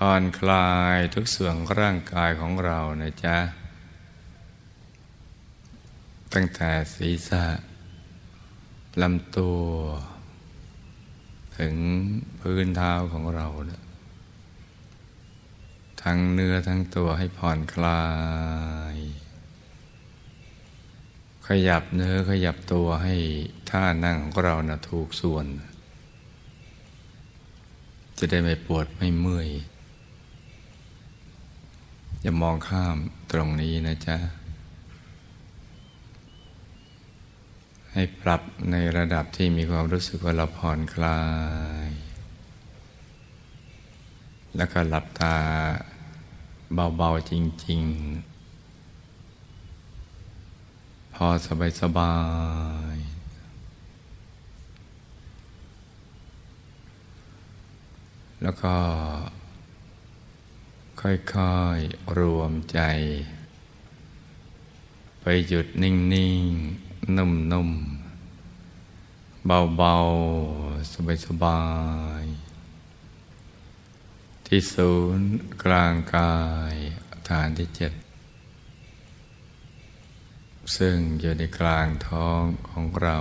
ผ่อนคลายทุกส่วนร่างกายของเรานะจ๊ะ ตั้งแต่ศีรษะลำตัว ถึงพื้นเท้าของเรานะทั้งเนื้อทั้งตัวให้ผ่อนคลาย ขยับเนื้อขยับตัวให้ท่านั่งของเรานะถูกส่วน จะได้ไม่ปวดไม่เมื่อย อย่ามองข้ามตรงนี้นะจ๊ะ ให้ปรับในระดับที่มีความรู้สึกว่าเราผ่อนคลาย แล้วก็หลับตาเบาๆจริง ๆ พอสบายๆแล้วก็ ค่อยๆ รวมใจ ไปหยุดนิ่งๆ นุ่มๆ เบาๆ สบายๆ ที่ศูนย์กลางกายฐานที่เจ็ด ซึ่งอยู่ในกลางท้องของเรา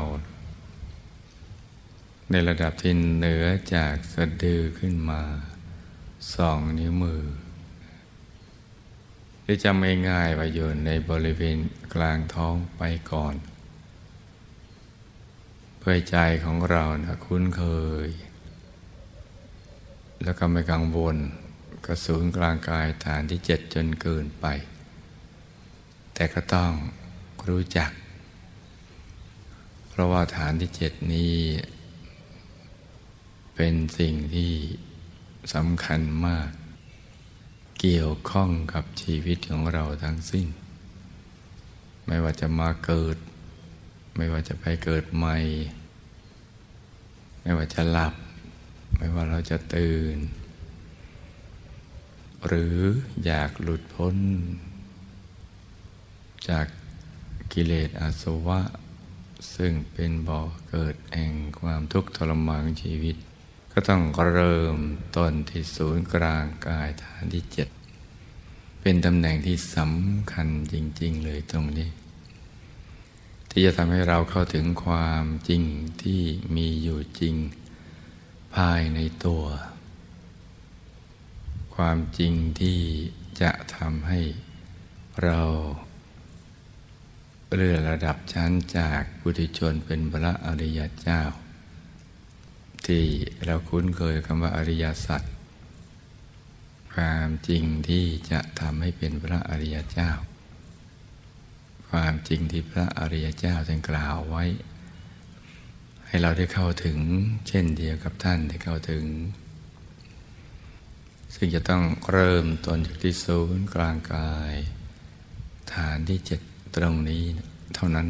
ในระดับที่เหนือจากสะดือขึ้นมาสองนิ้วมือ หรือจำง่ายๆว่าอยู่ในบริเวณกลางท้องไปก่อน เพื่อใจของเรานะคุ้นเคย แล้วก็ไม่กังวลกระสูนกลางกายฐานที่เจ็ดจนเกินไป แต่ก็ต้องรู้จัก เพราะว่าฐานที่เจ็ดนี้ เป็นสิ่งที่สำคัญมาก เกี่ยวข้องกับชีวิตของเราทั้งสิ้น ไม่ว่าจะมาเกิด ไม่ว่าจะไปเกิดใหม่ ไม่ว่าจะหลับ ไม่ว่าเราจะตื่น หรืออยากหลุดพ้น จากกิเลสอาสวะ ซึ่งเป็นบ่อเกิดแห่งความทุกข์ทรมานชีวิตก็ต้องเริ่มต้นที่ศูนย์กลางกายฐานที่เจ็ด เป็นตำแหน่งที่สำคัญจริง ๆ เลยตรงนี้ ที่จะทำให้เราเข้าถึงความจริงที่มีอยู่จริง ภายในตัว ความจริงที่จะทำให้เราเลื่อนระดับชั้นจากบุตรชนเป็นพระอริยเจ้า ที่เราคุ้นเคยคำว่าอริยสัจ ความจริงที่จะทำให้เป็นพระอริยเจ้า ความจริงที่พระอริยเจ้าท่านกล่าวไว้ ให้เราได้เข้าถึงเช่นเดียวกับท่านได้เข้าถึง ซึ่งจะต้องเริ่มต้นจากที่ศูนย์กลางกาย ฐานที่เจ็ดตรงนี้เท่านั้น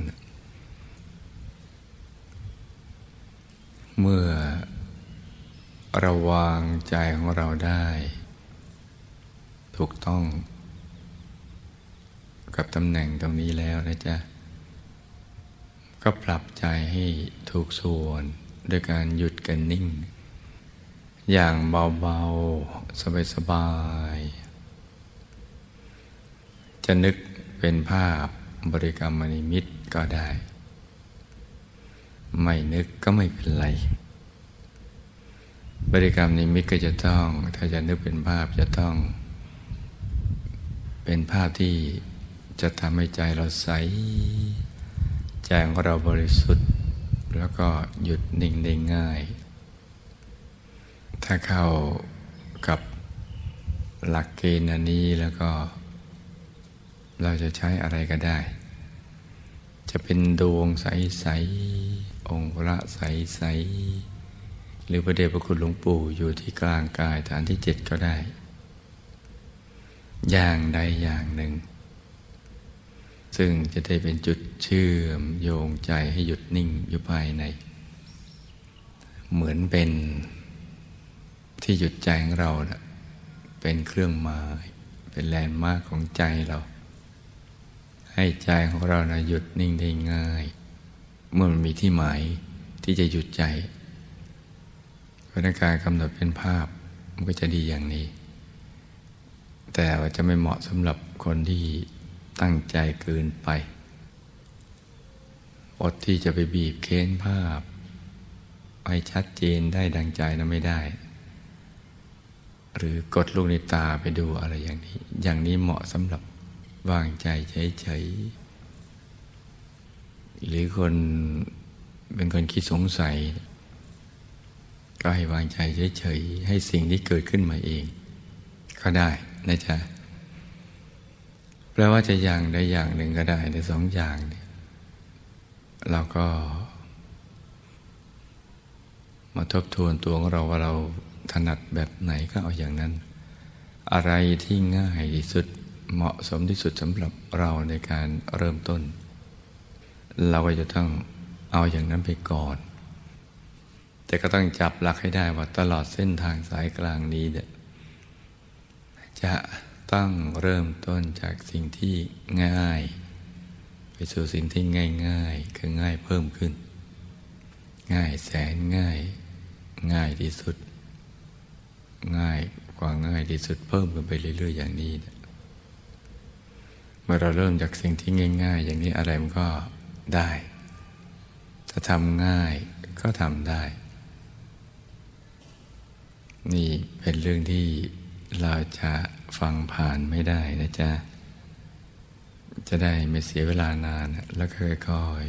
เมื่อระวางใจของเราได้ ถูกต้อง กับตำแหน่งตรงนี้แล้วนะจ๊ะ ก็ปรับใจให้ถูกส่วนด้วยการหยุดกันนิ่ง อย่างเบาๆ สบายๆ จะนึกเป็นภาพบริกรรมนิมิตก็ได้ ไม่นึกก็ไม่เป็นไรบริกรรมนิมิตก็จะต้อง ถ้าจะนึกเป็นภาพจะต้อง เป็นภาพที่จะทำให้ใจเราใสใจของเราบริสุทธิ์ แล้วก็หยุดนิ่งได้ง่าย ถ้าเข้ากับหลักเกณฑ์อันนี้แล้วก็ เราจะใช้อะไรก็ได้ จะเป็นดวงใสๆองค์พระใสๆหรือพระเดชพระคุณหลวงปู่อยู่ที่กลางกายฐานที่เจ็ดก็ได้ อย่างใดอย่างหนึ่ง ซึ่งจะได้เป็นจุดเชื่อมโยงใจให้หยุดนิ่งอยู่ภายใน เหมือนเป็นที่หยุดใจของเรานะเป็นเครื่องหมายเป็นแลนด์มาร์กของใจเรา ให้ใจของเรานะหยุดนิ่งได้ง่าย เมื่อมันมีที่หมายที่จะหยุดใจพราะการกำหนดเป็นภาพมันก็จะดีอย่างนี้ แต่ว่าจะไม่เหมาะสำหรับคนที่ตั้งใจเกินไป อดที่จะไปบีบเค้นภาพให้ชัดเจนได้ดังใจนะไม่ได้ หรือกดลูกในตาไปดูอะไรอย่างนี้ อย่างนี้เหมาะสำหรับวางใจเฉยๆ หรือคนเป็นคนคิดสงสัย ก็ให้วางใจเฉยๆ ให้สิ่งที่เกิดขึ้นมาเอง ก็ได้ นะจ๊ะแปลว่าจะอย่างใดอย่างหนึ่งก็ได้ในสองอย่างเนี่ยเราก็มาทบทวนตัวของเราว่าเราถนัดแบบไหนก็เอาอย่างนั้น อะไรที่ง่ายที่สุดเหมาะสมที่สุดสำหรับเราในการเริ่มต้น เราก็จะต้องเอาอย่างนั้นไปก่อน แต่ก็ต้องจับหลักให้ได้ว่าตลอดเส้นทางสายกลางนี้เนี่ย จะต้องเริ่มต้นจากสิ่งที่ง่าย ไปสู่สิ่งที่ง่าย ๆ คือง่ายเพิ่มขึ้น ง่ายแสนง่าย ง่ายที่สุด ง่ายกว่าง่ายที่สุดเพิ่มกันไปเรื่อยๆอย่างนี้เมื่อเราเริ่มจากสิ่งที่ง่าย ๆ อย่างนี้อะไรมันก็ได้ ถ้าทำง่ายก็ทำได้ นี่เป็นเรื่องที่ เราจะฟังผ่านไม่ได้นะจ๊ะ จะได้ไม่เสียเวลานาน แล้วค่อย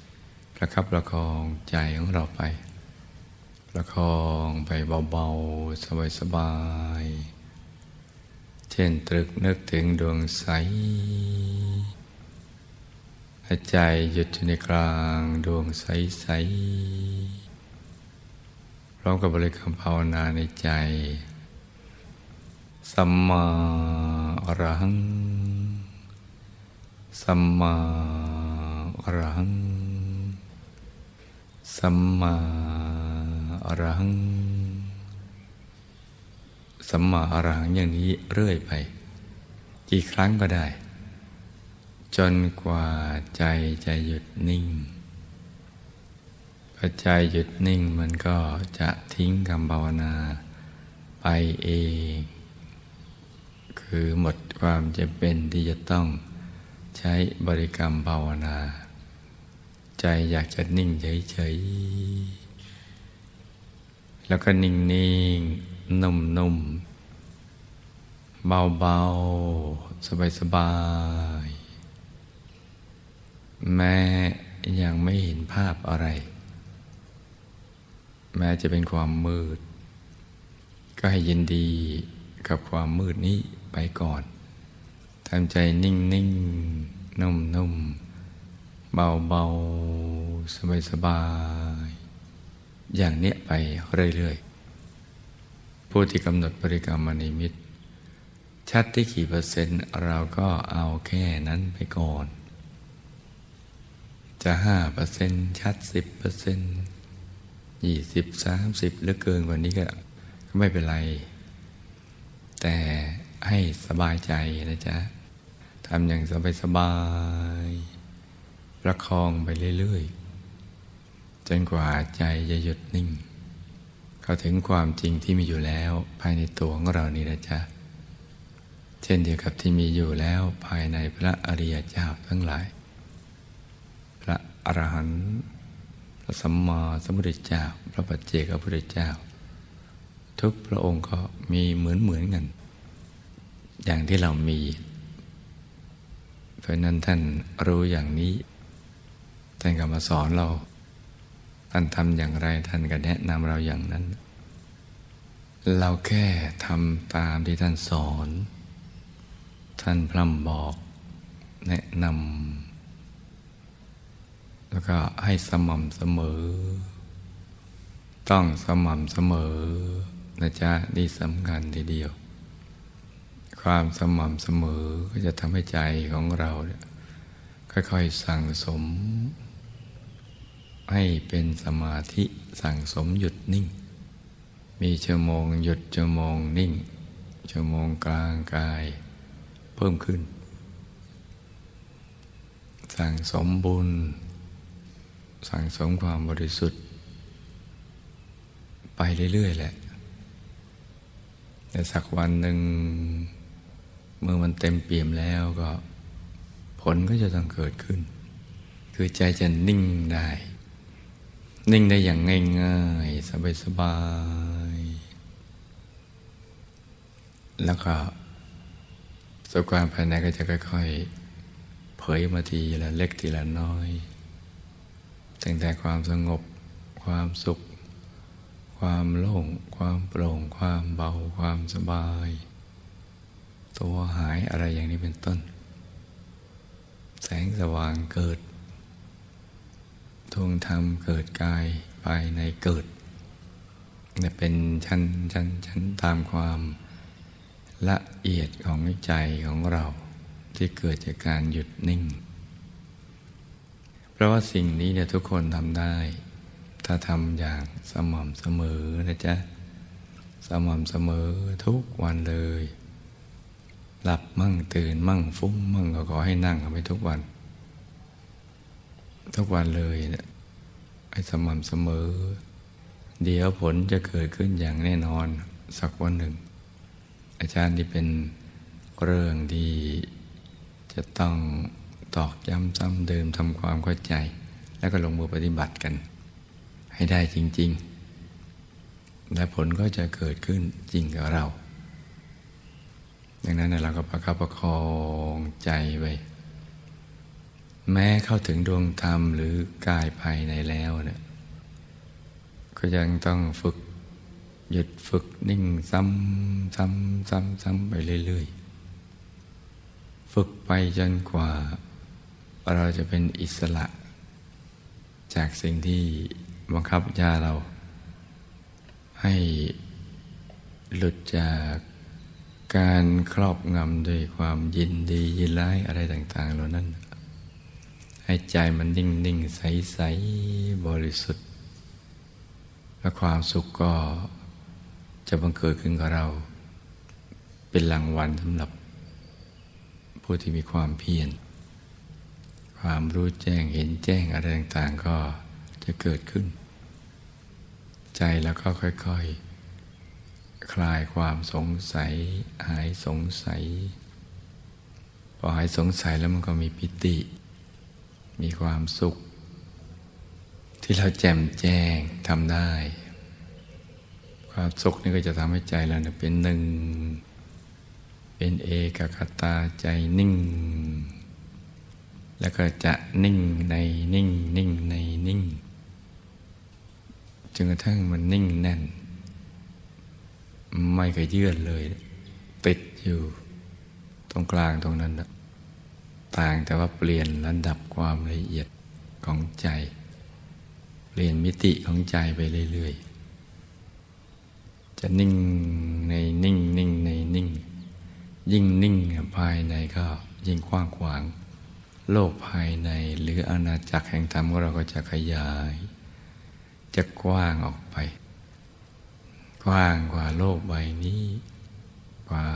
ๆประคับประคองใจของเราไป ประคองไปเบาๆ สบายๆ เช่นตรึกนึกถึงดวงใสใจหยุดอยู่ในกลางดวงใสๆพร้อมกับบริกรรมภาวนาในใจ สัมมาอรหัง สัมมาอรหัง สัมมาอรหัง สัมมาอรหังอย่างนี้เรื่อยไป กี่ครั้งก็ได้ จนกว่าใจจะหยุดนิ่งพอใจหยุดนิ่งมันก็จะทิ้งคำภาวนาไปเอง คือหมดความจะเป็นที่จะต้องใช้บริกรรมภาวนา ใจอยากจะนิ่งเฉยๆ แล้วก็นิ่งนิ่งนุ่มนุ่มเบาเบาสบายสบายแม้ยังไม่เห็นภาพอะไร แม้จะเป็นความมืด ก็ให้ยินดีกับความมืดนี้ ไปก่อนทำใจนิ่งนิ่งนุ่มนุ่มเบาเบาสบายสบายอย่างเนี้ยไปเรื่อยๆผู้ที่กำหนดบริกรรมนิมิต ชัดที่กี่เปอร์เซ็นต์เราก็เอาแค่นั้นไปก่อน จะห้าเปอร์เซ็นต์ชัดสิบเปอร์เซ็นต์ยี่สิบสามสิบหรือเกินกว่านี้ก็ไม่เป็นไร แต่ ให้สบายใจนะจ๊ะทำอย่างสบายสบายประคองไปเรื่อยๆ จนกว่าใจจะหยุดนิ่ง เข้าถึงความจริงที่มีอยู่แล้วภายในตัวของเรานี่นะจ๊ะ เช่นเดียวกับที่มีอยู่แล้วภายในพระอริยเจ้าทั้งหลาย พระอรหันต์พระสัมมาสัมพุทธเจ้า พระปัจเจกพุทธเจ้า ทุกพระองค์ก็มีเหมือนเหมือนกัน อย่างที่เรามี เพราะนั้นท่านรู้อย่างนี้ ท่านก็มาสอนเรา ท่านทำอย่างไรท่านก็แนะนำเราอย่างนั้น เราแค่ทำตามที่ท่านสอน ท่านพร่ำบอกแนะนำแล้วก็ให้สม่ำเสมอ ต้องสม่ำเสมอนะจ๊ะนี่สำคัญทีเดียว ความสม่ำเสมอก็จะทำให้ใจของเราค่อยๆสั่งสม ให้เป็นสมาธิสั่งสมหยุดนิ่ง มีชั่วโมงหยุดชั่วโมงนิ่ง ชั่วโมงกลางกาย เพิ่มขึ้น สั่งสมบุญ สั่งสมความบริสุทธิ์ ไปเรื่อยๆแหละแต่สักวันหนึ่ง เมื่อมันเต็มเปี่ยมแล้วก็ผลก็จะต้องเกิดขึ้น คือใจจะนิ่งได้ นิ่งได้อย่างง่ายๆ สบายๆ แล้วก็สุขความภายในก็จะค่อยๆ เผยมาทีละเล็กทีละน้อยตั้งแต่ความสงบ ความสุข ความโล่ง ความโปร่ง ความเบา ความสบาย ตัวหายอะไรอย่างนี้เป็นต้น แสงสว่างเกิดทวงธรรมเกิดกายภายในเกิดเนี่ยเป็นชั้นชั้นชั้นตามความละเอียดของใจของเราที่เกิดจากการหยุดนิ่ง เพราะว่าสิ่งนี้เนี่ยทุกคนทำได้ ถ้าทำอย่างสม่ำเสมอนะจ๊ะ สม่ำเสมอทุกวันเลย หลับมั่งตื่นมั่งฟุ้งมั่งก็ขอให้นั่งเขาไปทุกวัน ทุกวันเลยเนี่ยให้สม่ำเสมอ เดี๋ยวผลจะเกิดขึ้นอย่างแน่นอนสักวันหนึ่ง อาจารย์ที่เป็นเรื่องที่จะต้องตอกย้ำซ้ำเดิมทำความเข้าใจ แล้วก็ลงมือปฏิบัติกัน ให้ได้จริง ๆ และผลก็จะเกิดขึ้นจริงกับเรา ดังนั้นเราก็ประคับประคองใจไว้แม้เข้าถึงดวงธรรมหรือกายภายในแล้วเนี่ยก็ยังต้องฝึกหยุดฝึกนิ่งซ้ำซ้ำซ้ำซ้ำไปเรื่อยๆ ฝึกไปจนกว่า เราจะเป็นอิสระ จากสิ่งที่บังคับยาเรา ให้หลุดจาก การครอบงำด้วยความยินดียินร้ายอะไรต่าง ๆ เหล่านั้น ให้ใจมันนิ่งนิ่งใสใสบริสุทธิ์ และความสุขก็จะบังเกิดขึ้นกับเรา เป็นรางวัลสำหรับ ผู้ที่มีความเพียรความรู้แจ้งเห็นแจ้งอะไรต่าง ๆ ก็จะเกิดขึ้น ใจแล้วก็ค่อย ๆ คลายความสงสัย หายสงสัย พอหายสงสัยแล้วมันก็มีปิติ มีความสุข ที่เราแจ่มแจ้งทำได้ ความสุขนี่ก็จะทำให้ใจเราเป็นหนึ่ง เป็นเอกคตาใจนิ่ง แล้วก็จะนิ่งในนิ่งนิ่งในนิ่งจนกระทั่งมันนิ่งแน่น ไม่เคยเยื่อนเลย ติดอยู่ ตรงกลางตรงนั้นนะต่างแต่ว่าเปลี่ยนระดับความละเอียดของใจ เปลี่ยนมิติของใจไปเรื่อยๆ จะนิ่งในนิ่งนิ่งในนิ่ง ยิ่งนิ่งภายในก็ยิ่งกว้างขวาง โลกภายในหรืออาณาจักรแห่งธรรมของเราก็จะขยาย จะกว้างออกไป กว้างกว่าโลกใบนี้ กว่า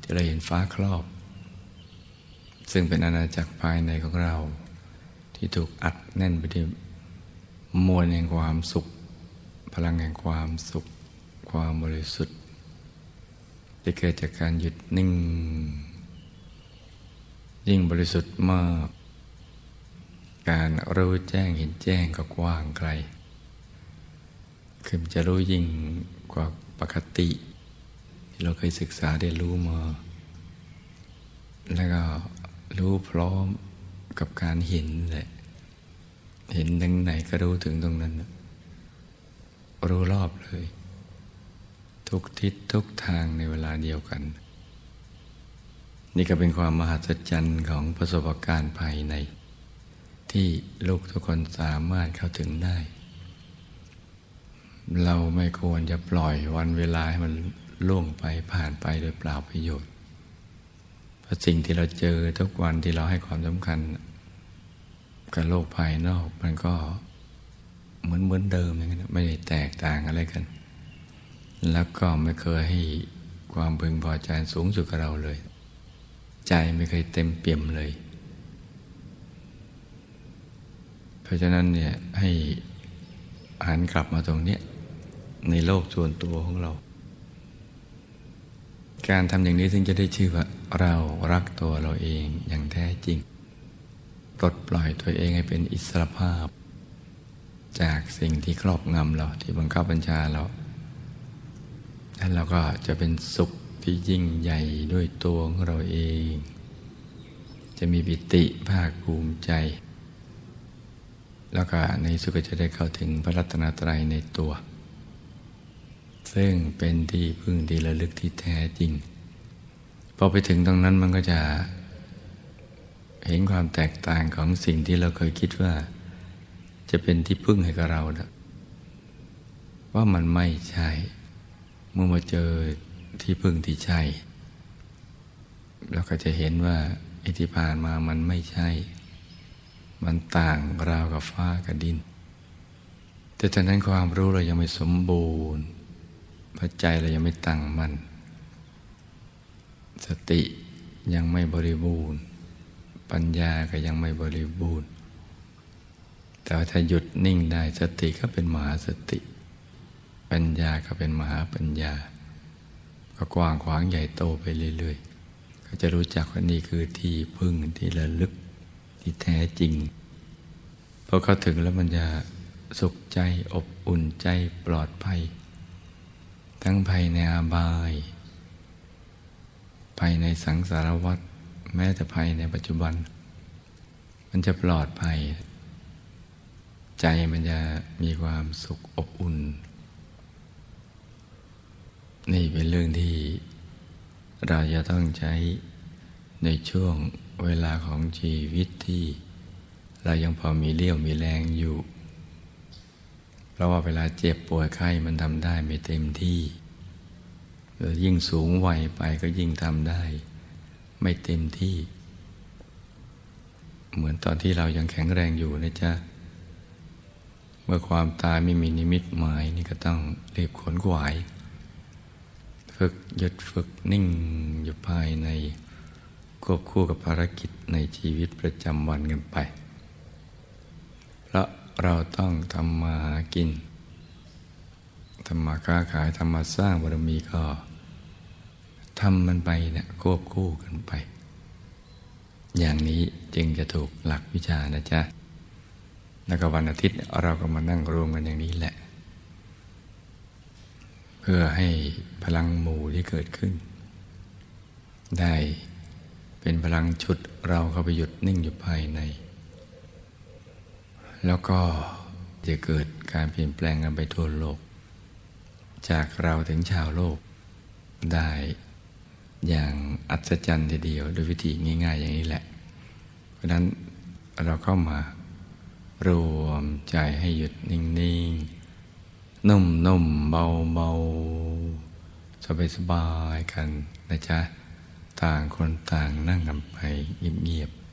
ที่เราเห็นฟ้าครอบ ซึ่งเป็นอาณาจักรภายในของเรา ที่ถูกอัดแน่นไปด้วยมวลแห่งความสุข พลังแห่งความสุข ความบริสุทธิ์จะเกิดจากการหยุดนิ่ง ยิ่งบริสุทธิ์มาก การรู้แจ้งเห็นแจ้งก็กว้างไกลคือจะรู้ยิ่ง กว่าปกติ ที่เราเคยศึกษาได้รู้มา แล้วก็รู้พร้อมกับการเห็นแหละเห็นทั้งไหนก็รู้ถึงตรงนั้น รู้รอบเลย ทุกทิศทุกทางในเวลาเดียวกัน นี่ก็เป็นความมหัศจรรย์ของประสบการณ์ภายใน ที่ลูกทุกคนสามารถเข้าถึงได้ เราไม่ควรจะปล่อยวันเวลาให้มันล่วงไปผ่านไปโดยเปล่าประโยชน์ เพราะสิ่งที่เราเจอทุกวันที่เราให้ความสำคัญ กับโลกภายนอกมันก็เหมือนเหมือนเดิมอย่างนั้นไม่ได้แตกต่างอะไรกัน แล้วก็ไม่เคยให้ความพึงพอใจสูงสุดกับเราเลย ใจไม่เคยเต็มเปี่ยมเลย เพราะฉะนั้นเนี่ยให้หันกลับมาตรงนี้ ในโลกส่วนตัวของเรา การทำอย่างนี้ถึงจะได้ชื่อว่าเรารักตัวเราเองอย่างแท้จริงปลดปล่อยตัวเองให้เป็นอิสรภาพ จากสิ่งที่ครอบงำเราที่บังคับบัญชาเราแล้วเราก็จะเป็นสุขที่ยิ่งใหญ่ด้วยตัวของเราเอง จะมีปิติภาคภูมิใจ แล้วก็ในสุขจะได้เข้าถึงพระรัตนตรัยในตัว ซึ่งเป็นที่พึ่งที่ระลึกที่แท้จริง พอไปถึงตรงนั้นมันก็จะ เห็นความแตกต่างของสิ่งที่เราเคยคิดว่า จะเป็นที่พึ่งให้กับเรานะว่ามันไม่ใช่ เมื่อมาเจอที่พึ่งที่ใช่เราก็จะเห็นว่าอิทธิผ่านมามันไม่ใช่ มันต่างราวกับฟ้ากับดิน แต่ตอนนั้นความรู้เรายังไม่สมบูรณ์ พระใจเรายังไม่ตั้งมั่น สติยังไม่บริบูรณ์ ปัญญาก็ยังไม่บริบูรณ์ แต่ว่าถ้าหยุดนิ่งได้สติก็เป็นมหาสติ ปัญญาก็เป็นมหาปัญญา ก็กว้างขวางใหญ่โตไปเรื่อยๆ ก็จะรู้จักว่านี่คือที่พึ่งที่ระลึกที่แท้จริงพอเข้าถึงแล้วมันจะสุขใจอบอุ่นใจปลอดภัย ทั้งภัยในอาบายภัยในสังสารวัฏแม้แต่ภัยในปัจจุบัน มันจะปลอดภัย ใจมันจะมีความสุขอบอุ่น นี่เป็นเรื่องที่เราจะต้องใช้ในช่วงเวลาของชีวิตที่ เรายังพอมีเลี้ยวมีแรงอยู่ เพราะว่าเวลาเจ็บป่วยไข้มันทำได้ไม่เต็มที่ยิ่งสูงวัยไปก็ยิ่งทำได้ ไม่เต็มที่ เหมือนตอนที่เรายังแข็งแรงอยู่นะจ๊ะเมื่อความตายไม่มีนิมิตหมายนี่ก็ต้องรีบขนขวาย ฝึกหยุดฝึกนิ่งอยู่ภายในควบคู่กับภารกิจในชีวิตประจำวันกันไป เราต้องทำมาหากินทำมาค้าขายทำมาสร้างบารมีก็ทำมันไปเนี่ยควบคู่กันไป อย่างนี้จึงจะถูกหลักวิชานะจ๊ะแล้วก็วันอาทิตย์เราก็มานั่งรวมกันอย่างนี้แหละ เพื่อให้พลังหมู่ที่เกิดขึ้น ได้เป็นพลังชุดเราเข้าไปหยุดนิ่งอยู่ภายใน แล้วก็จะเกิดการเปลี่ยนแปลงกันไปทั่วโลก จากเราถึงชาวโลกได้อย่างอัศจรรย์ทีเดียวโดยวิธีง่าย ๆ อย่างนี้แหละ เพราะนั้นเราเข้ามารวมใจให้หยุดนิ่งๆ นุ่มๆ เบาๆ สบายๆกันนะจ๊ะ ต่างคนต่างนั่งกันไปเงียบๆ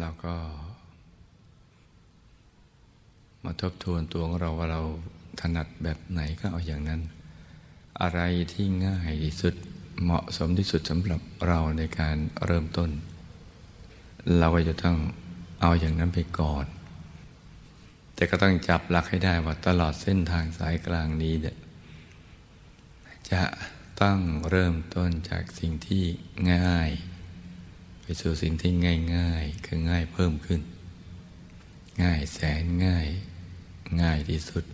เราก็ มาทบทวนตัวของเราว่าเราถนัดแบบไหนก็เอาอย่างนั้น อะไรที่ง่ายที่สุดเหมาะสมที่สุดสำหรับเราในการเริ่มต้น เราก็จะต้องเอาอย่างนั้นไปก่อน แต่ก็ต้องจับหลักให้ได้ว่าตลอดเส้นทางสายกลางนี้เนี่ยจะต้องเริ่มต้นจากสิ่งที่ง่าย ไปสู่สิ่งที่ง่าย ๆ คือง่ายเพิ่มขึ้น ง่ายแสนง่าย ง่ายที่สุด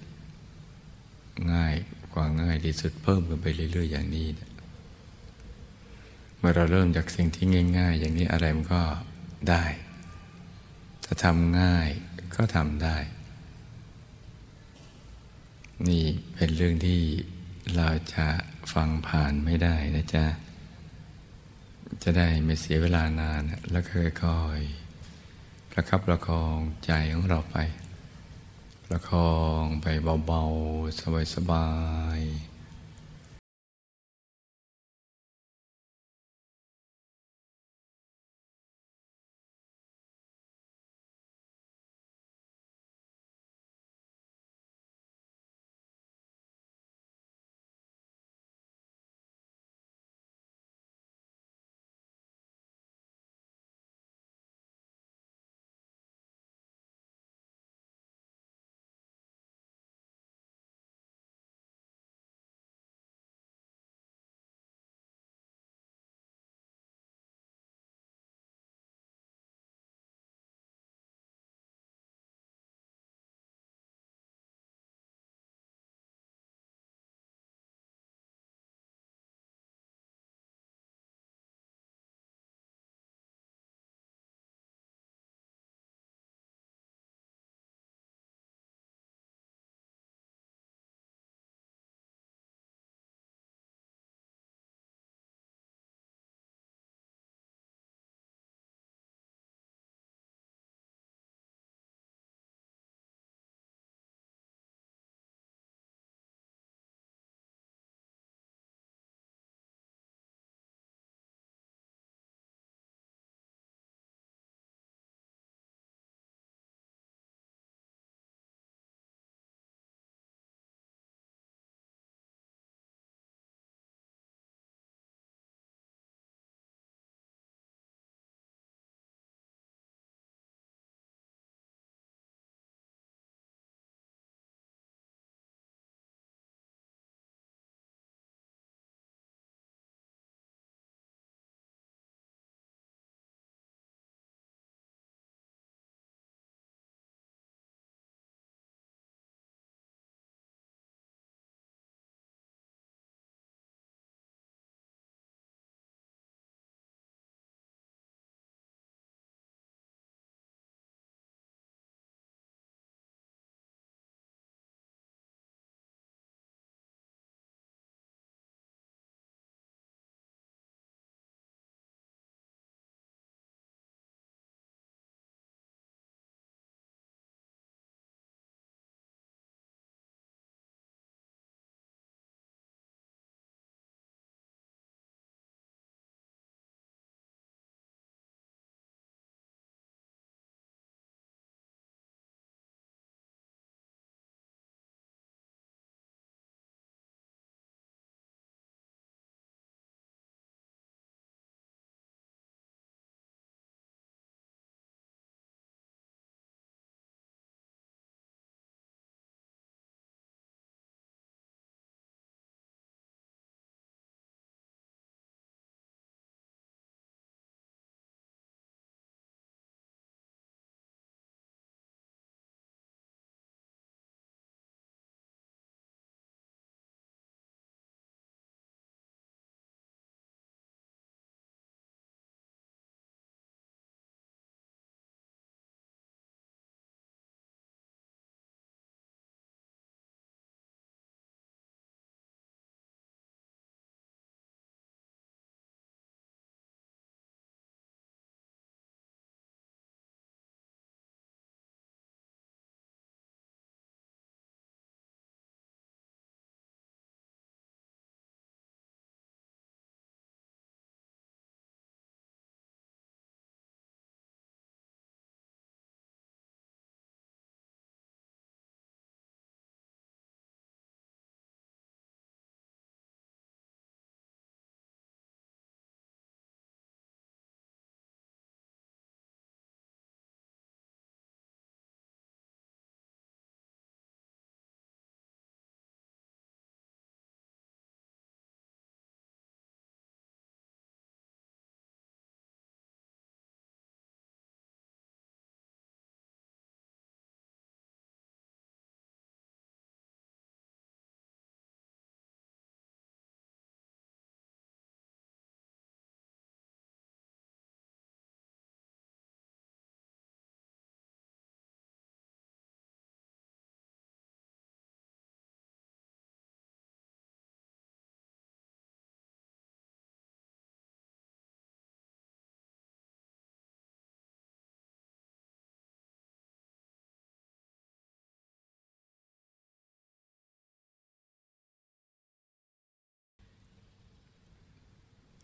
ง่ายกว่าง่ายที่สุดเพิ่มขึ้นไปเรื่อย ๆ อย่างนี้นะเมื่อเราเริ่มจากสิ่งที่ง่าย ๆ อย่างนี้อะไรมันก็ได้ ถ้าทำง่ายก็ทำได้ นี่เป็นเรื่องที่เราจะฟังผ่านไม่ได้นะจ๊ะ จะได้ไม่เสียเวลานาน แล้วค่อยๆประคับประคองใจของเราไป ประคองไปเบาๆ สบายๆ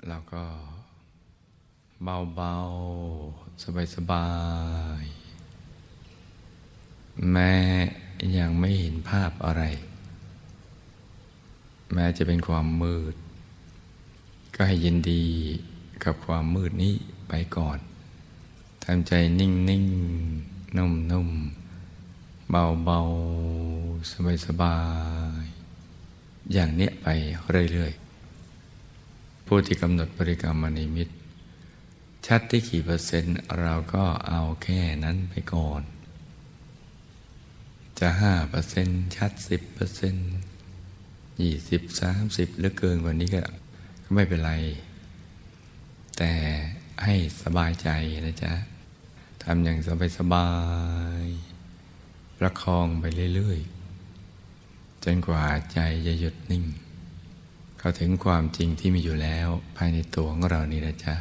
เราก็เบาๆ สบายๆ แม้ยังไม่เห็นภาพอะไร แม้จะเป็นความมืด ก็ให้ยินดีกับความมืดนี้ไปก่อนทำใจนิ่งๆนุ่มๆ เบาๆ สบายๆ อย่างเนี้ยไปเรื่อยๆ ผู้ที่กำหนดบริกรรมมณิมิต ชัดที่กี่เปอร์เซ็นต์ เราก็เอาแค่นั้นไปก่อน จะห้าเปอร์เซ็นต์ชัดสิบเปอร์เซ็นต์ยี่สิบสามสิบหรือเกินกว่านี้ก็ไม่เป็นไร แต่ให้สบายใจนะจ๊ะทำอย่างสบายสบายประคองไปเรื่อยๆ จนกว่าใจจะหยุดนิ่ง เข้าถึงความจริงที่มีอยู่แล้วภายในตัวของเรานี่นะจ๊ะ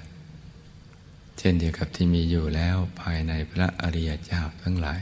เช่นเดียวกับที่มีอยู่แล้วภายในพระอริยเจ้าทั้งหลาย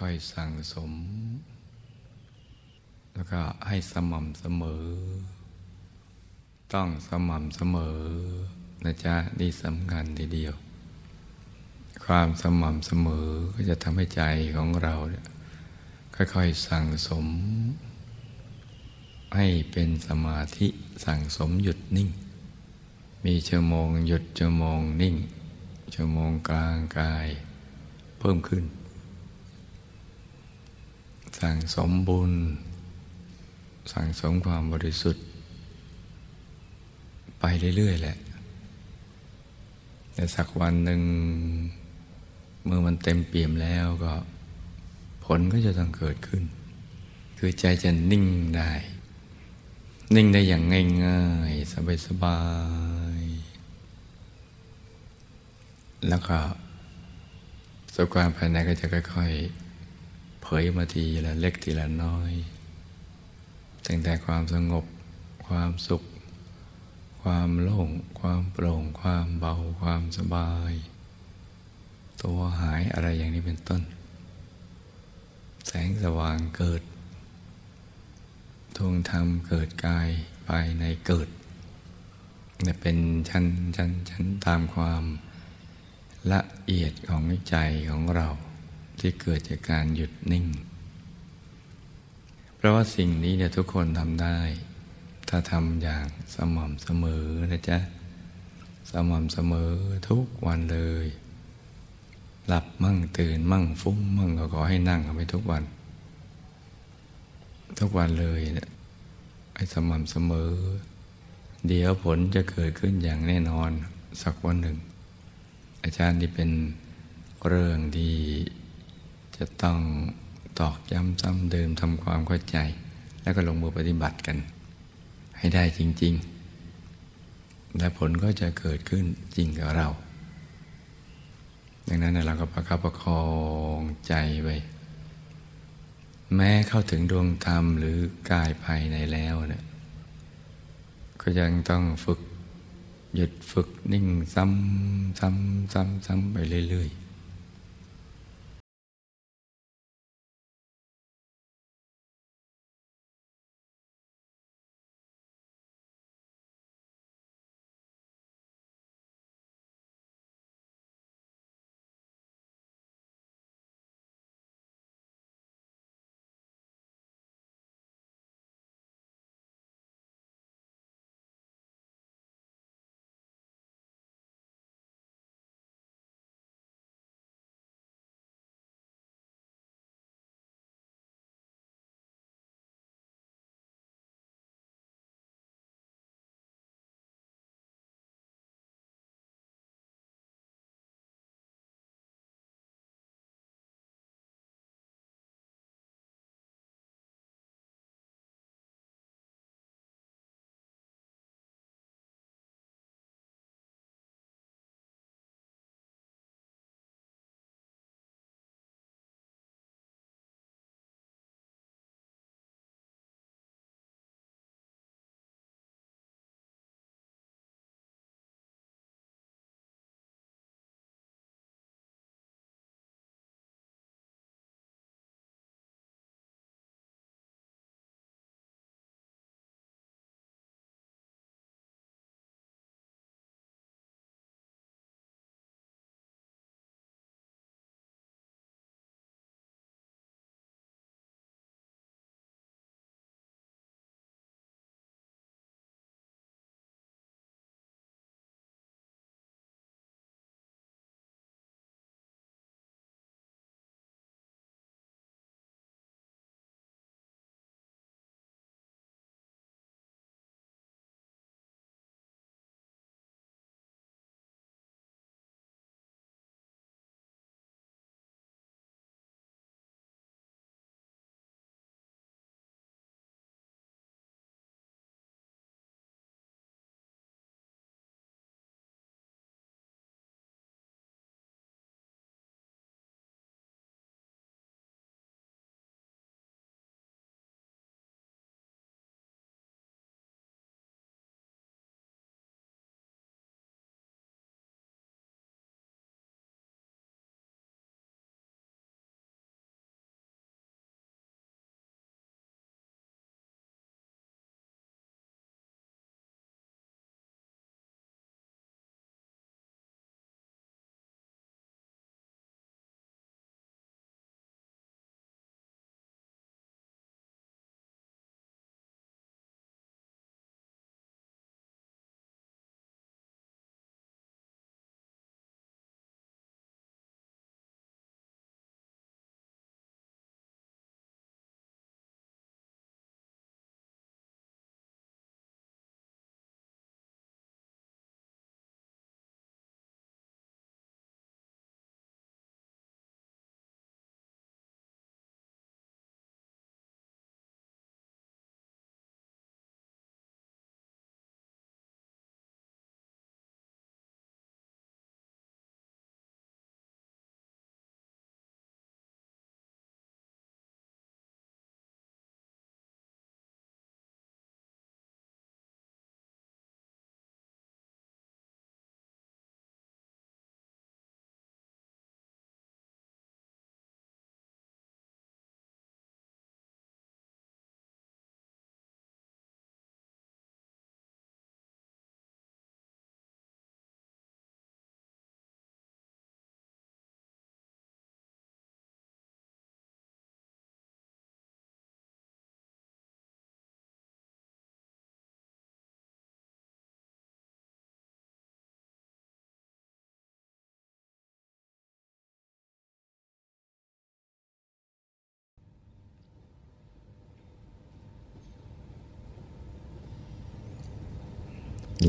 ค่อยๆสั่งสม แล้วก็ให้สม่ำเสมอ ต้องสม่ำเสมอนะจ๊ะนี่สำคัญทีเดียว ความสม่ำเสมอก็จะทำให้ใจของเราเนี่ยค่อยๆสั่งสม ให้เป็นสมาธิสั่งสมหยุดนิ่ง มีชั่วโมงหยุดชั่วโมงนิ่ง ชั่วโมงกลางกาย เพิ่มขึ้น สั่งสมบุญ สั่งสมความบริสุทธิ์ ไปเรื่อยๆแหละ แต่สักวันหนึ่ง เมื่อมันเต็มเปี่ยมแล้วก็ ผลก็จะต้องเกิดขึ้น คือใจจะนิ่งได้ นิ่งได้อย่างง่ายๆ สบายๆ แล้วก็สุขความภายในก็จะค่อยๆ เผยมาทีละเล็กทีละน้อยตั้งแต่ความสงบ ความสุข ความโล่ง ความโปร่ง ความเบา ความสบาย ตัวหายอะไรอย่างนี้เป็นต้น แสงสว่างเกิดทวงธรรมเกิดกายภายในเกิดเนี่ยเป็นชั้นชั้นชั้นตามความละเอียดของใจของเรา ที่เกิดจากการหยุดนิ่ง เพราะว่าสิ่งนี้เนี่ยทุกคนทำได้ ถ้าทำอย่างสม่ำเสมอนะจ๊ะ สม่ำเสมอทุกวันเลย หลับมั่งตื่นมั่งฟุ้งมั่งก็ขอให้นั่งเอาไปทุกวัน ทุกวันเลยเนี่ยสม่ำเสมอ เดี๋ยวผลจะเกิดขึ้นอย่างแน่นอนสักวันหนึ่ง อาจารย์ที่เป็นเรื่องที่ จะต้องตอกย้ำซ้ำเดิมทำความเข้าใจ แล้วก็ลงมือปฏิบัติกัน ให้ได้จริง ๆ และผลก็จะเกิดขึ้นจริงกับเรา ดังนั้นเราก็ประคับประคองใจไปแม้เข้าถึงดวงธรรมหรือกายภายในแล้วเนี่ยก็ยังต้องฝึกหยุดฝึกนิ่งซ้ำซ้ำซ้ำซ้ำไปเรื่อยๆ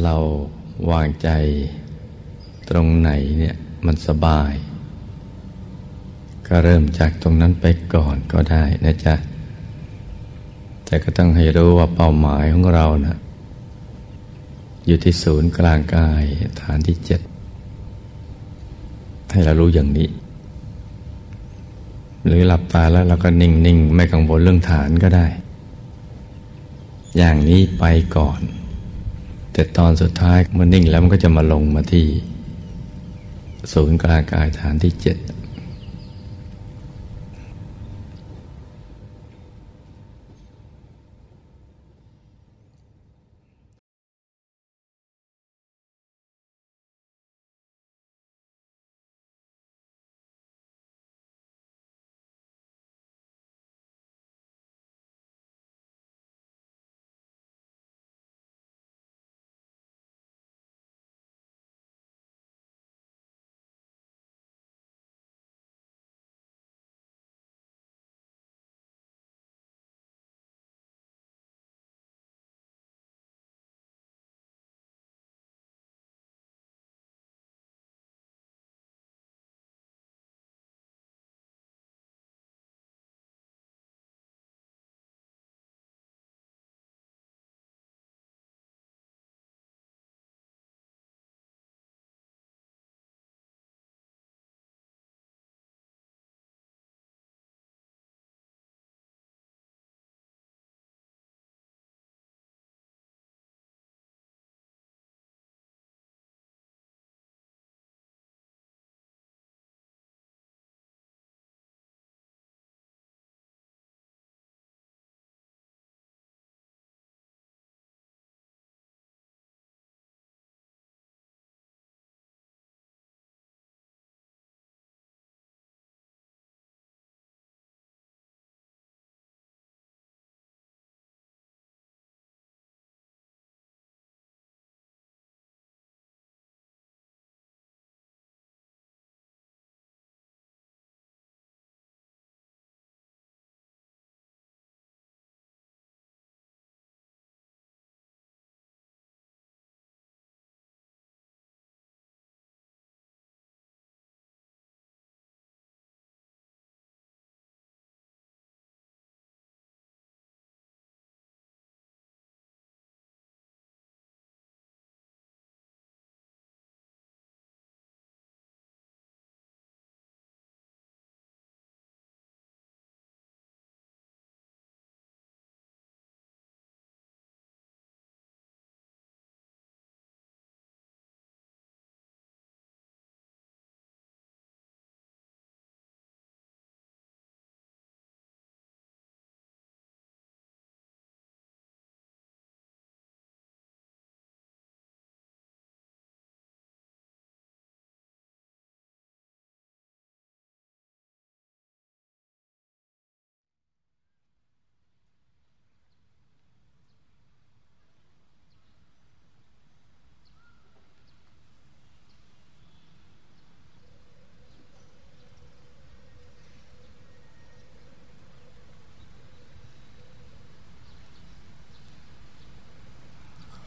เราวางใจตรงไหนเนี่ยมันสบาย ก็เริ่มจากตรงนั้นไปก่อนก็ได้นะจ๊ะ แต่ก็ต้องให้รู้ว่าเป้าหมายของเรานะอยู่ที่ศูนย์กลางกายฐานที่เจ็ดให้เรารู้อย่างนี้ หรือหลับตาแล้วเราก็นิ่ง ๆ ไม่กังวลเรื่องฐานก็ได้ อย่างนี้ไปก่อน แต่ตอนสุดท้ายมันนิ่งแล้วมันก็จะมาลงมาที่ ศูนย์กลางกายฐานที่เจ็ด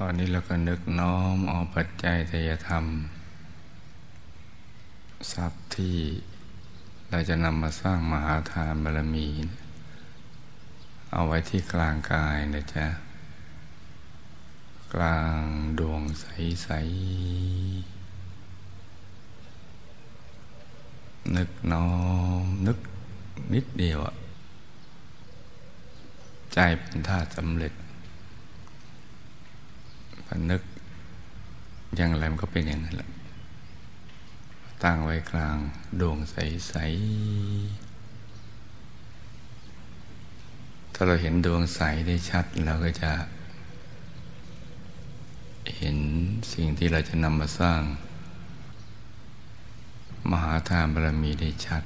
ตอนนี้เราก็นึกน้อมเอาปัจจัยทยธรรม ทรัพย์ที่เราจะนำมาสร้างมหาทานบารมี เอาไว้ที่กลางกายนะจ๊ะ กลางดวงใส ๆ นึกน้อมนึกนิดเดียวใจเป็นธาตุสำเร็จ นึกอย่างไรมันก็เป็นอย่างนั้นแหละตั้งไว้กลางดวงใส ๆ ถ้าเราเห็นดวงใสได้ชัดเราก็จะ เห็นสิ่งที่เราจะนำมาสร้าง มหาทานบารมีได้ชัด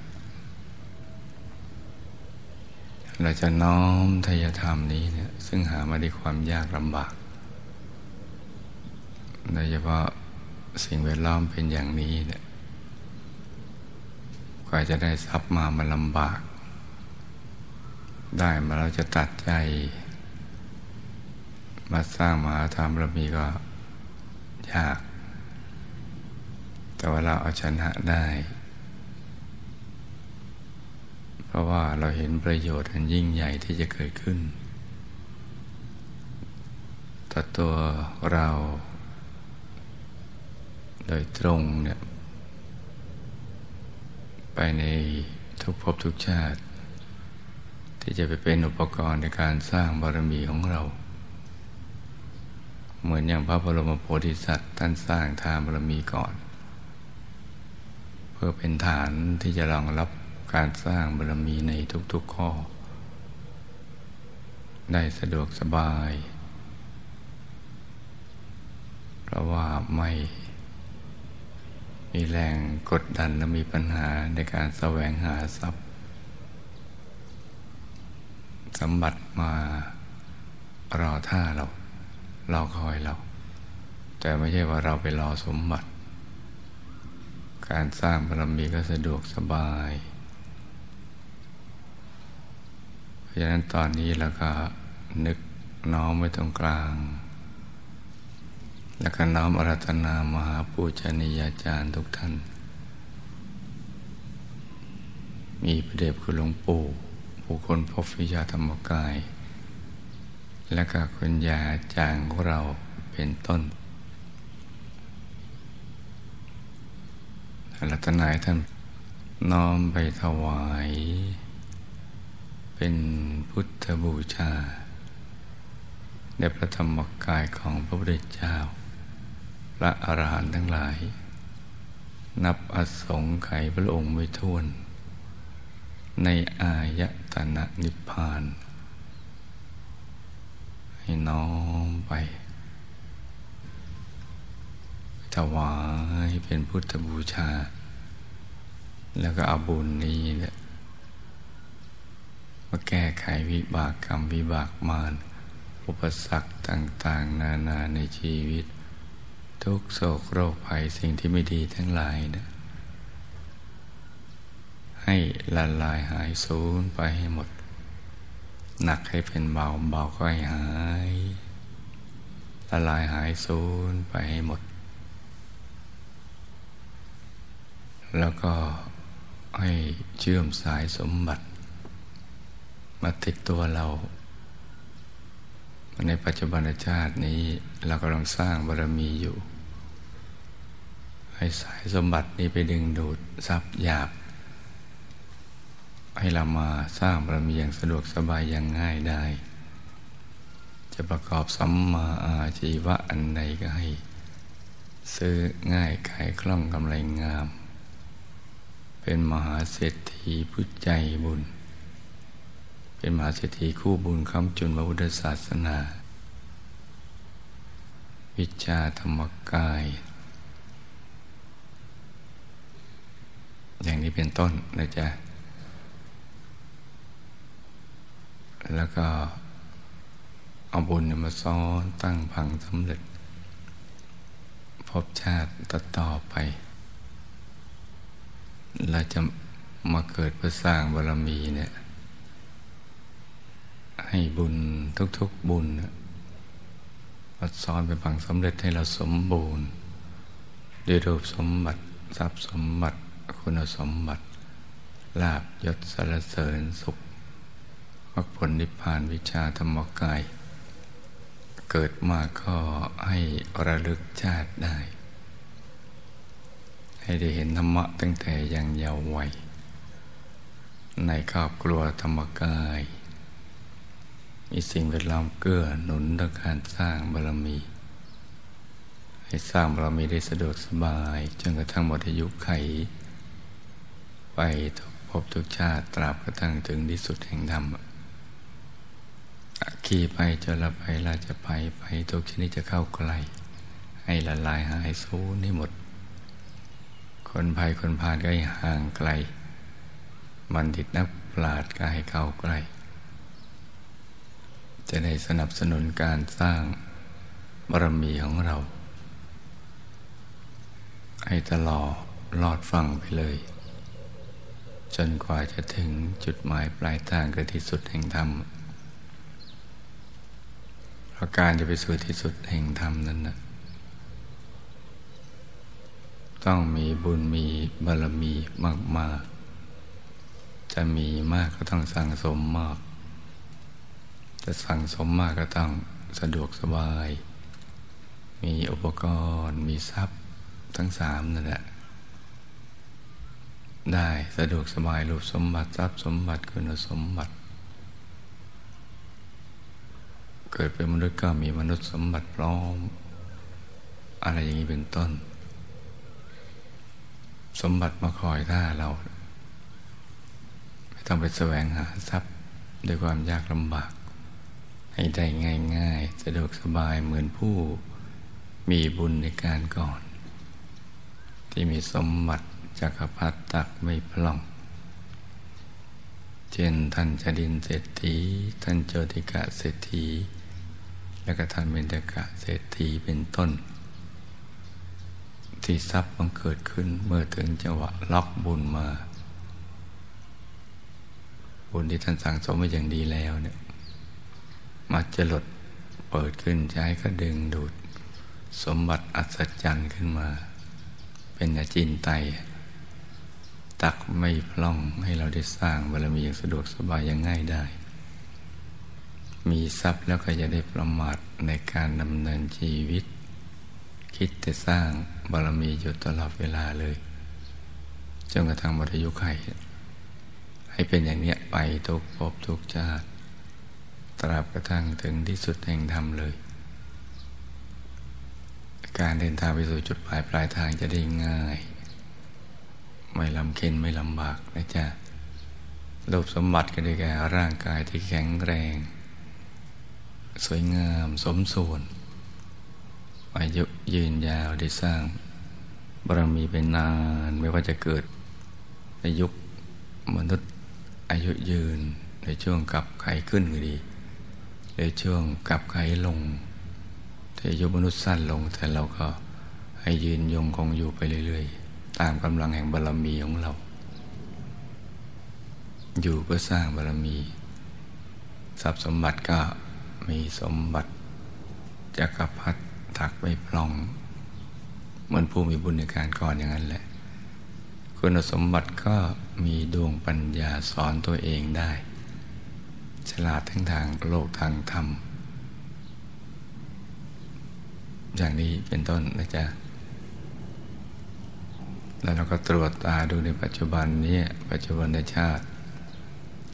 เราจะน้อมทยธรรมนี้เนี่ยซึ่งหามาด้วยความยากลำบาก โดยเฉพาะสิ่งแวดล้อมเป็นอย่างนี้เนี่ยกว่าจะได้ทรัพย์มามันลำบาก ได้มาเราจะตัดใจ มาสร้างมหาธรรมเรามีก็ยาก แต่ว่าเราเอาชนะได้ เพราะว่าเราเห็นประโยชน์อันยิ่งใหญ่ที่จะเกิดขึ้นต่อตัวเรา โดยตรงเนี่ยไปในทุกภพทุกชาติ ที่จะไปเป็นอุปกรณ์ในการสร้างบารมีของเรา เหมือนอย่างพระบรมโพธิสัตว์ท่านสร้างทานบารมีก่อน เพื่อเป็นฐานที่จะรองรับการสร้างบารมีในทุกๆข้อ ได้สะดวกสบาย เพราะว่าไม่ มีแรงกดดันและมีปัญหาในการแสวงหาทรัพย์ สมบัติมารอท่าเรารอคอยเรา แต่ไม่ใช่ว่าเราไปรอสมบัติ การสร้างบารมีก็สะดวกสบาย เพราะฉะนั้นตอนนี้เราก็นึกน้อมไว้ตรงกลาง และก็น้อมอารัธนามหาปูชนียาจารย์ทุกท่าน มีพระเดชคุณหลวงปู่ผู้คนพบวิชาธรรมกาย และก็คุณยาจางของเราเป็นต้นรัตนายท่านน้อมไปถวาย เป็นพุทธบูชาในพระธรรมกายของพระพุทธเจ้า ระอรหันต์ทั้งหลาย นับอสงไขยพระองค์ไม่ท้วน ในอายตนะนิพพาน ให้น้อมไปถวายเป็นพุทธบูชา แล้วก็เอาบุญนี้เนี่ยมาแก้ไขวิบากกรรมวิบากมารอุปสรรคต่าง ๆ นานาในชีวิต ทุกโศกโรคภัยสิ่งที่ไม่ดีทั้งหลายนะให้ละลายหายสูญไปให้หมด หนักให้เป็นเบาเบาก็ให้หาย ละลายหายสูญไปให้หมด แล้วก็ให้เชื่อมสายสมบัติ มาติดตัวเรา ในปัจจุบันชาตินี้เรากำลังสร้างบารมีอยู่ ให้สายสมบัตินี้ไปดึงดูดทรัพย์หยาบ ให้เรามาสร้างบารมีอย่างสะดวกสบายอย่างง่ายได้ จะประกอบสัมมาอาชีวะอันใดก็ให้ ซื้อง่ายขายคล่องกำไรงาม เป็นมหาเศรษฐีผู้ใจบุญ เป็นมหาเศรษฐีคู่บุญคำจุนพระพุทธศาสนา วิชาธรรมกาย อย่างนี้เป็นต้นนะจ๊ะ แล้วก็เอาบุญมาซ้อนตั้งพังสำเร็จ พบชาติต่อต่อไป เราจะมาเกิดเพื่อสร้างบารมีเนี่ย ให้บุญทุกๆบุญมาซ้อนเป็นพังสำเร็จให้เราสมบูรณ์ด้วยรูปสมบัติทรัพย์สมบัติ คุณสมบัติลาบยศสารเสริญสุขมรรคผลนิพพานวิชาธรรมกาย เกิดมาก็ให้ระลึกชาติได้ ให้ได้เห็นธรรมะตั้งแต่ยังเยาว์วัย ในครอบครัวธรรมกาย มีสิ่งแวดล้อมเกื้อหนุนต่อการสร้างบารมี ให้สร้างบารมีได้สะดวกสบาย จนกระทั่งหมดอายุไข ไปทุกภพทุกชาติตราบกระทั่งถึงที่สุดแห่งธรรมขี่ไปจนละไปเราจะไปไปทุกชนิดจะเข้าใกล้ให้ละลายหายสูญให้หมด คนภัยคนพาลก็ให้ห่างไกล มันดิดนักปราดก็ให้เข้าใกล้ จะได้สนับสนุนการสร้างบารมีของเรา ให้ตลอดลอดฟังไปเลย จนกว่าจะถึงจุดหมายปลายทางคือที่สุดแห่งธรรมเพราะการจะไปสู่ที่สุดแห่งธรรมนั้นนะต้องมีบุญมีบารมีมาก ๆ จะมีมากก็ต้องสั่งสมมาก จะสั่งสมมากก็ต้องสะดวกสบาย มีอุปกรณ์ มีทรัพย์ทั้งสามนั่นแหละ ได้สะดวกสบายรูปสมบัติทรัพย์สมบัติคุณสมบัติ เกิดเป็นมนุษย์ก็มีมนุษย์สมบัติพร้อม อะไรอย่างนี้เป็นต้น สมบัติมาคอยท่าเรา ไม่ต้องไปแสวงหาทรัพย์ด้วยความยากลำบาก ให้ได้ง่าย ๆ สะดวกสบายเหมือนผู้มีบุญในการก่อน ที่มีสมบัติ จักรพรรดิตักไม่พล่อง เช่นท่านจดินเศรษฐี ท่านโจติกะเศรษฐี และก็ท่านเบญจกะเศรษฐีเป็นต้น ที่ทรัพย์บังเกิดขึ้นเมื่อถึงจังหวะล็อกบุญมา บุญที่ท่านสั่งสมไว้อย่างดีแล้วเนี่ยมาจะหลดเปิดขึ้นใช้ก็ดึงดูด สมบัติอัศจรรย์ขึ้นมา เป็นอาจินไต ตักไม่พล่องให้เราได้สร้างบารมีอย่างสะดวกสบายอย่างง่ายได้ มีทรัพย์แล้วก็จะได้ประมาทในการดำเนินชีวิต คิดแต่สร้างบารมีอยู่ตลอดเวลาเลยจนกระทั่งมรยุคไขให้เป็นอย่างเนี้ยไปทุกภพทุกชาติ ตราบกระทั่งถึงที่สุดแห่งธรรมเลย การเดินทางไปสู่จุดปลายปลายทางจะได้ง่าย ไม่ลำเค็นไม่ลำบากนะจ๊ะรูปสมบัติก็ได้แก่ร่างกายที่แข็งแรง สวยงามสมส่วน อายุยืนยาวได้สร้างบารมีเป็นนานไม่ว่าจะเกิดในยุคมนุษย์อายุยืนในช่วงกับไขขึ้นก็ดีในช่วงกับไขลงแต่อายุมนุษย์สั้นลงแต่เราก็ให้ยืนยงคงอยู่ไปเรื่อยๆ ตามกำลังแห่งบารมีของเรา อยู่เพื่อสร้างบารมี ทรัพย์สมบัติก็มีสมบัติจักรพรรดิถักไม่พล่อง เหมือนผู้มีบุญในการก่อนอย่างนั้นแหละ คุณสมบัติก็มีดวงปัญญาสอนตัวเองได้ ฉลาดทั้งทางโลกทางธรรม อย่างนี้เป็นต้นนะจ๊ะ แล้วเราก็ตรวจตาดูในปัจจุบันนี้ปัจจุบันในชาติ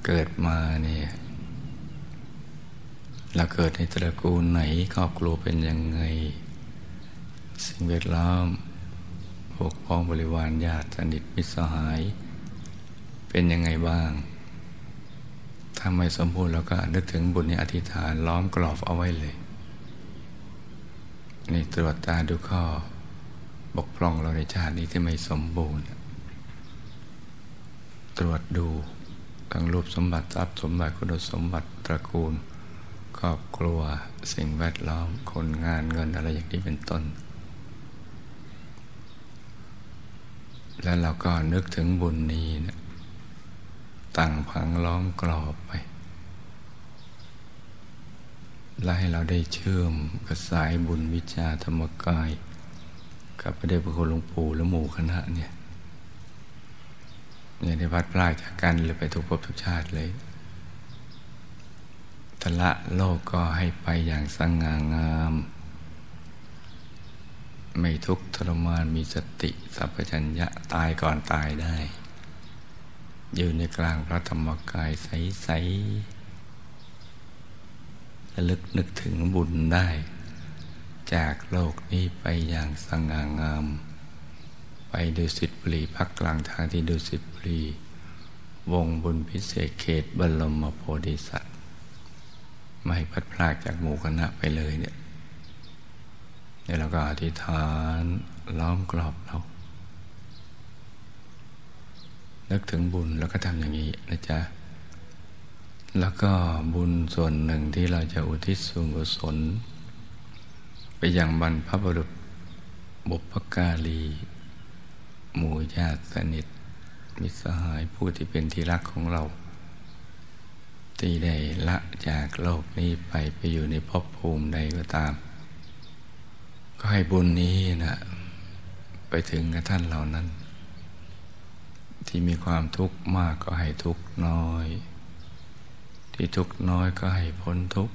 เกิดมาเนี่ยเราเกิดในตระกูลไหนครอบครัวเป็นยังไง สิ่งแวดล้อมพวกพ้องบริวารญาติสนิทมิตรสหาย เป็นยังไงบ้างถ้าไม่สมบูรณ์เราก็นึกถึงบุญในอธิษฐานล้อมกรอบเอาไว้เลย นี่ตรวจตาดูข้อ บกพร่องเราในชาตินี้ที่ไม่สมบูรณ์ ตรวจดูทั้งรูปสมบัติทรัพย์สมบัติคุณสมบัติตระกูล ครอบครัวสิ่งแวดล้อมคนงานเงินอะไรอย่างนี้เป็นต้น แล้วเราก็นึกถึงบุญนี้นะตั้งพังล้อมกรอบไปและให้เราได้เชื่อมกับสายบุญวิชาธรรมกาย กับพระเดชพระคุณหลวงปู่และหมู่คณะเนี่ยเนี่ยได้พัดพลาดจากกันเลยไปทุกภพทุกชาติเลยทละโลกก็ให้ไปอย่างสง่างาม ไม่ทุกทรมานมีสติสัพพัญญะตายก่อนตายได้ อยู่ในกลางพระธรรมกายใสๆระลึกนึกถึงบุญได้ จากโลกนี้ไปอย่างสง่างาม ไปดูสิทธิบุรีพักกลางทางที่ดูสิทธิบุรี วงบุญพิเศษเขตบรมโพธิสัตว์ ไม่พัดพลากจากหมู่คณะไปเลยเนี่ยเนี่ยเราก็อธิษฐานล้อมกรอบเรานึกถึงบุญแล้วก็ทำอย่างนี้นะจ๊ะ แล้วก็บุญส่วนหนึ่งที่เราจะอุทิศส่วนกุศล ไปยังบรรพบุรุษบุพการี หมู่ญาติสนิท มิสหายผู้ที่เป็นที่รักของเรา ที่ได้ละจากโลกนี้ไปไปอยู่ในภพภูมิใดก็ตาม ก็ให้บุญนี้นะไปถึงกับท่านเหล่านั้น ที่มีความทุกข์มากก็ให้ทุกข์น้อย ที่ทุกข์น้อยก็ให้พ้นทุกข์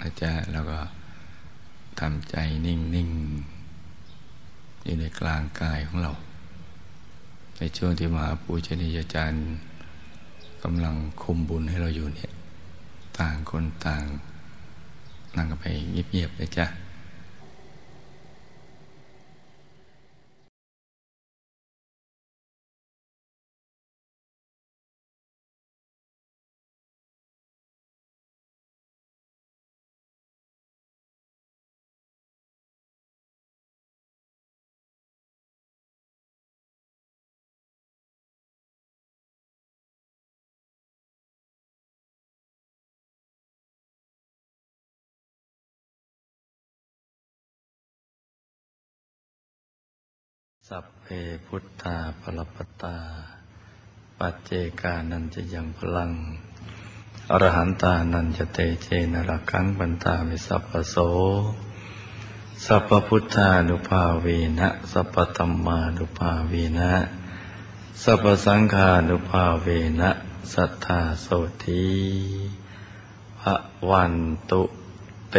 นะจ๊ะแล้วก็ทำใจนิ่งๆอยู่ในกลางกายของเรา ในช่วงที่มหาปูชนียาจารย์กำลังคุมบุญให้เราอยู่เนี่ย ต่างคนต่าง นั่งกันไปเงียบๆเลยจ้ะ สัพเพพุทธาปรปตา ปัจเจกานันจะยังพลัง อรหันตานันจะเตเจนรักังบันตามิสัพพโส สัพพพุทธานุภาเวนะ สัพพธรรมานุภาเวนะ สัพพสังฆานุภาเวนะ สัทธาโสธีพระวันตุเต